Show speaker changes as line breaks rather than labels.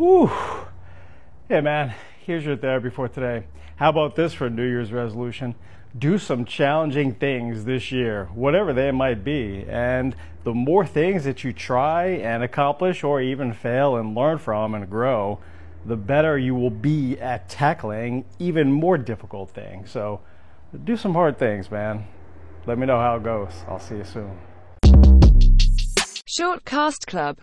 Whew. Hey man, here's your therapy for today. How about this for New Year's resolution? Do some challenging things this year, whatever they might be. And the more things that you try and accomplish, or even fail and learn from and grow, the better you will be at tackling even more difficult things. So do some hard things, man. Let me know how it goes. I'll see you soon.
Shortcast Club